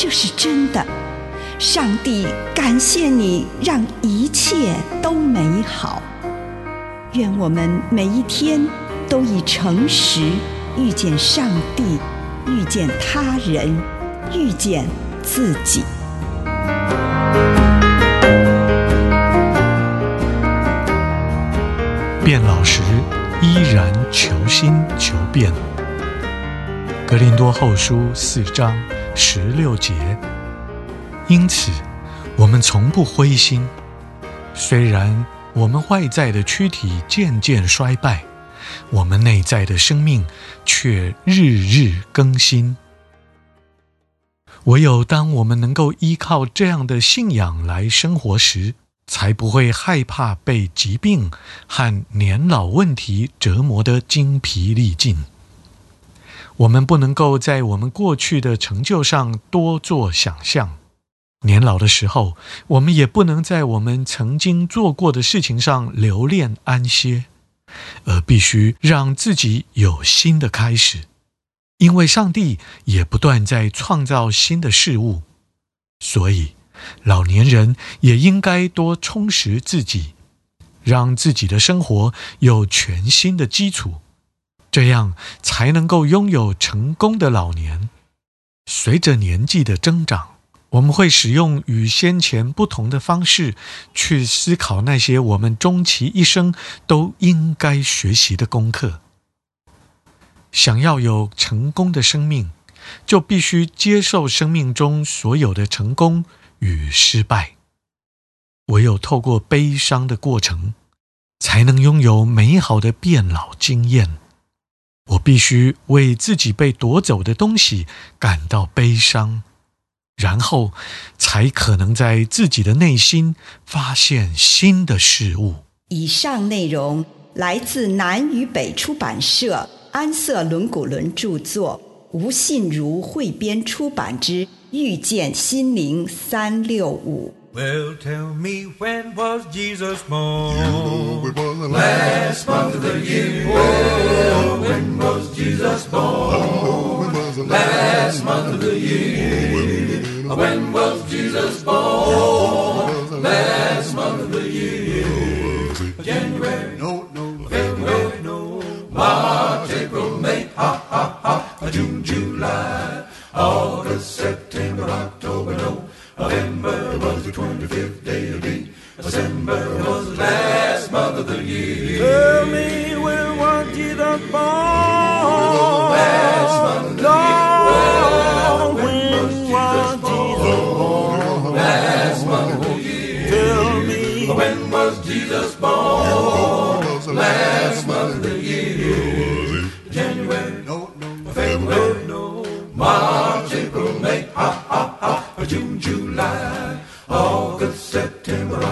这是真的。上帝感谢你，让一切都美好。愿我们每一天都以诚实遇见上帝，遇见他人，遇见自己。变老时，依然求新求变。格林多后书四章十六节。因此，我们从不灰心。虽然我们外在的躯体渐渐衰败，我们内在的生命却日日更新。唯有当我们能够依靠这样的信仰来生活时，才不会害怕被疾病和年老问题折磨得精疲力尽。我们不能够在我们过去的成就上多做想象，年老的时候，我们也不能在我们曾经做过的事情上留恋安歇，而必须让自己有新的开始，因为上帝也不断在创造新的事物，所以。老年人也应该多充实自己，让自己的生活有全新的基础，这样才能够拥有成功的老年。随着年纪的增长，我们会使用与先前不同的方式去思考那些我们终其一生都应该学习的功课。想要有成功的生命，就必须接受生命中所有的成功。与失败，唯有透过悲伤的过程，才能拥有美好的变老经验。我必须为自己被夺走的东西感到悲伤，然后才可能在自己的内心发现新的事物。以上内容来自南与北出版社安瑟伦古伦著作，吴信如汇编出版之。遇见心灵三六五。Well, tell me when was Jesus born? You know last month of the year. Oh, when was Jesus born? Last month of the year. When was Jesus born? Last month of the year. January. No, no. February. No. March, April, May. Ha, ha, ha. June, July. August, September, October, November was the 25th day of the. December was the last month of the year.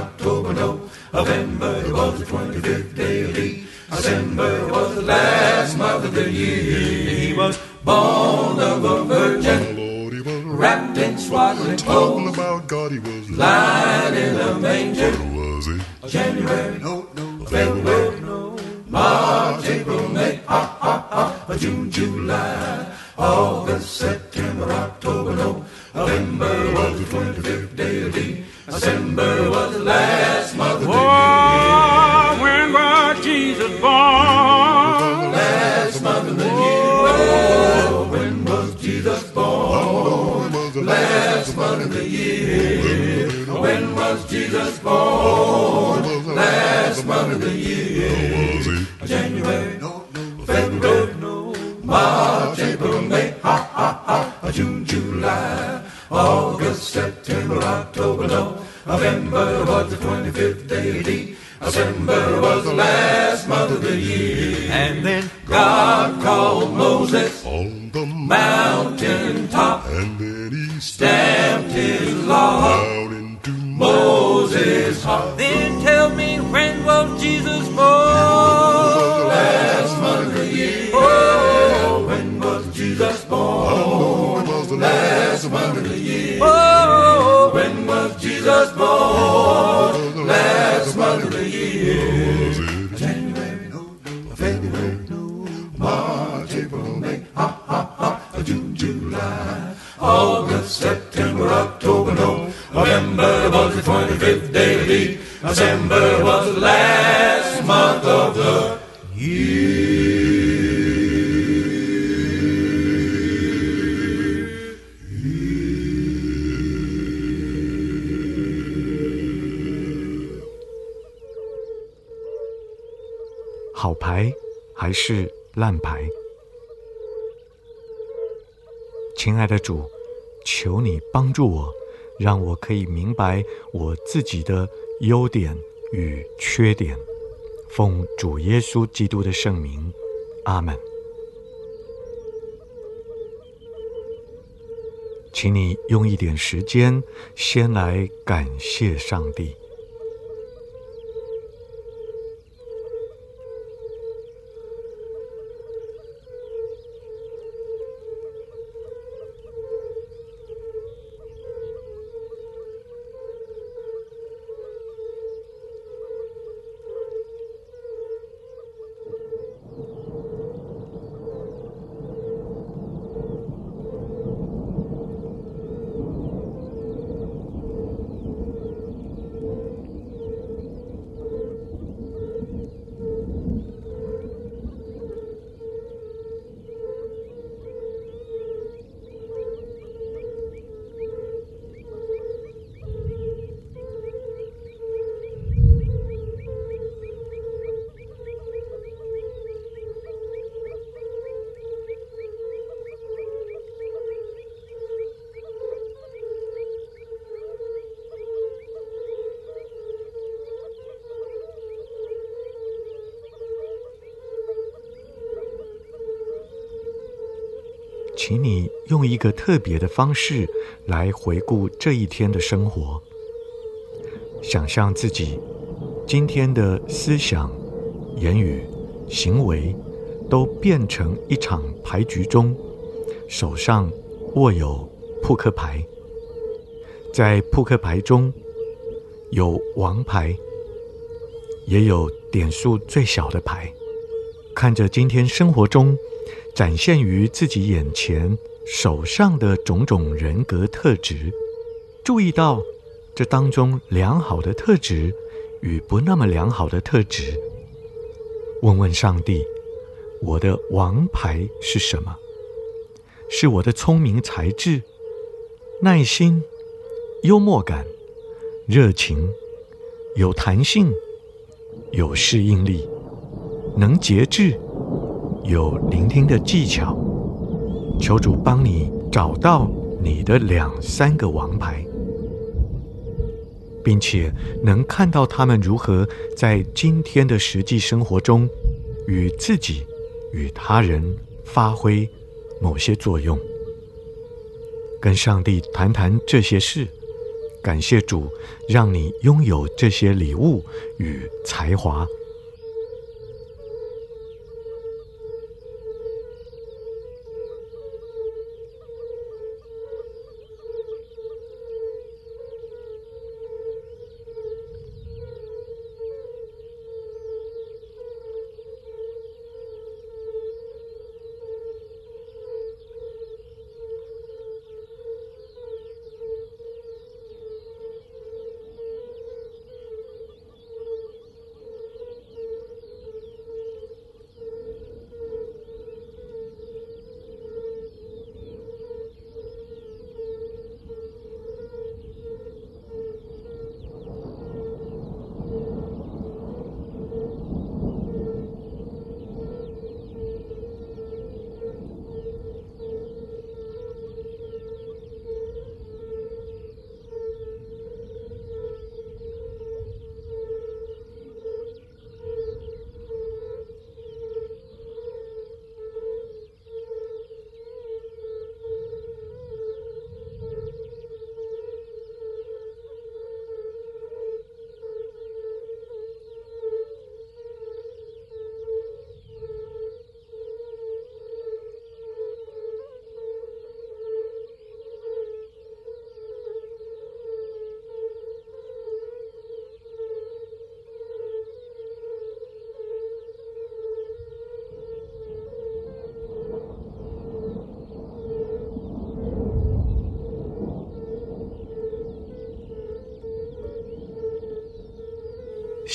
October, November was the 25th day of the December was the last month of the year. He was born of a virgin, wrapped in swaddling clothes, about God, he was lying in a manger. What January, no, no, February, no, March, April, May, ha, ha, ha, June, July, August, September, October, November. November was the 25th day December was the last month of the oh, year. when was Jesus born? Last month of the oh, year. Oh, when was Jesus born? Last month of the year. When was Jesus born? Last month of the year. August, September, October, November was the 25th day of the December was the last month of the year. And then God called Moses on the mountain top and then he stamped his law down into Moses' heart. Then tell me when was Jesus born? The Last month of the year. Oh, when was Jesus born? year. Oh, when was Jesus born? 牌还是烂牌？亲爱的主，求你帮助我，让我可以明白我自己的优点与缺点。奉主耶稣基督的圣名，阿门。请你用一点时间，先来感谢上帝。请你用一个特别的方式来回顾这一天的生活，想象自己今天的思想、言语、行为都变成一场牌局中，手上握有扑克牌，在扑克牌中有王牌，也有点数最小的牌，看着今天生活中。展现于自己眼前手上的种种人格特质，注意到这当中良好的特质与不那么良好的特质。问问上帝：我的王牌是什么？是我的聪明才智、耐心、幽默感、热情、有弹性、有适应力、能节制。有聆听的技巧，求主帮你找到你的两三个王牌，并且能看到他们如何在今天的实际生活中与自己、与他人发挥某些作用。跟上帝谈谈这些事，感谢主让你拥有这些礼物与才华。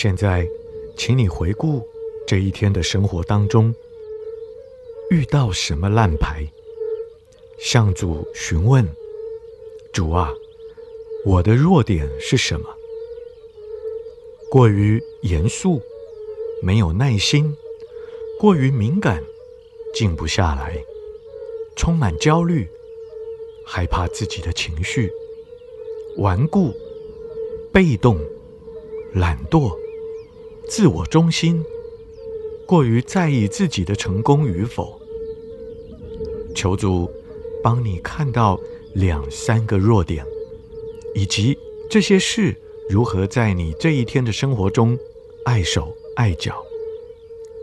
现在，请你回顾这一天的生活当中，遇到什么烂牌，向主询问：主啊，我的弱点是什么？过于严肃，没有耐心，过于敏感，静不下来，充满焦虑，害怕自己的情绪，顽固，被动。懒惰、自我中心，过于在意自己的成功与否。求主帮你看到两三个弱点，以及这些事如何在你这一天的生活中碍手碍脚。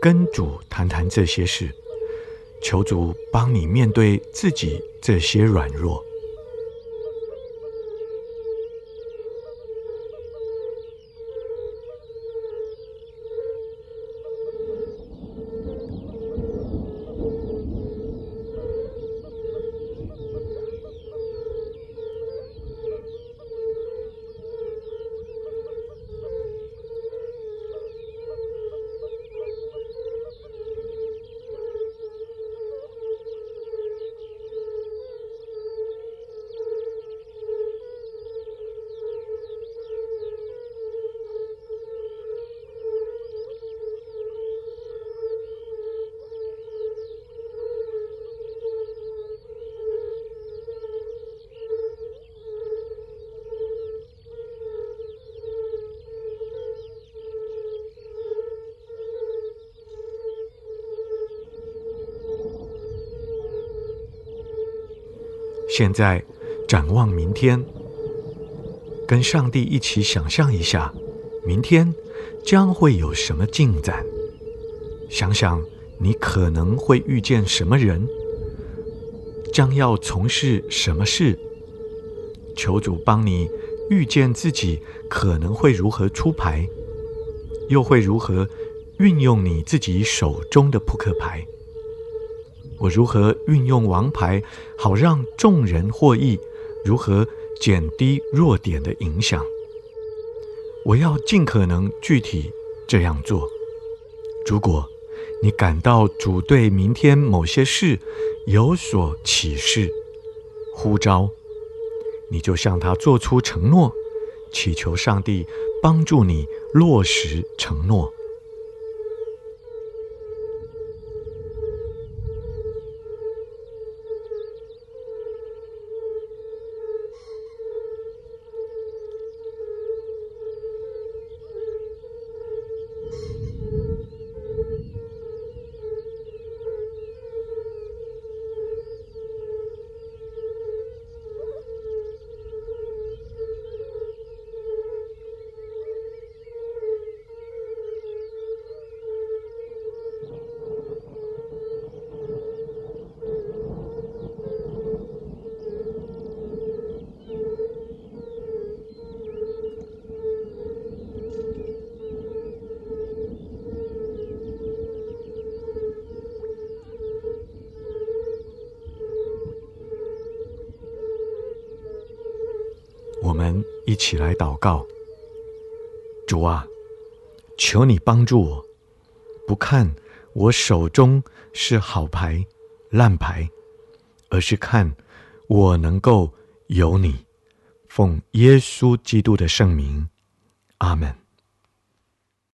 跟主谈谈这些事，求主帮你面对自己这些软弱。现在展望明天，跟上帝一起想象一下，明天将会有什么进展？想想你可能会遇见什么人，将要从事什么事。求主帮你预见自己可能会如何出牌，又会如何运用你自己手中的扑克牌。我如何运用王牌，好让众人获益？如何减低弱点的影响？我要尽可能具体这样做。如果你感到主对明天某些事有所启示、呼召，你就向他做出承诺，祈求上帝帮助你落实承诺。我们一起来祷告。主啊，求你帮助我，不看我手中是好牌、烂牌，而是看我能够有你。奉耶稣基督的圣名，阿门。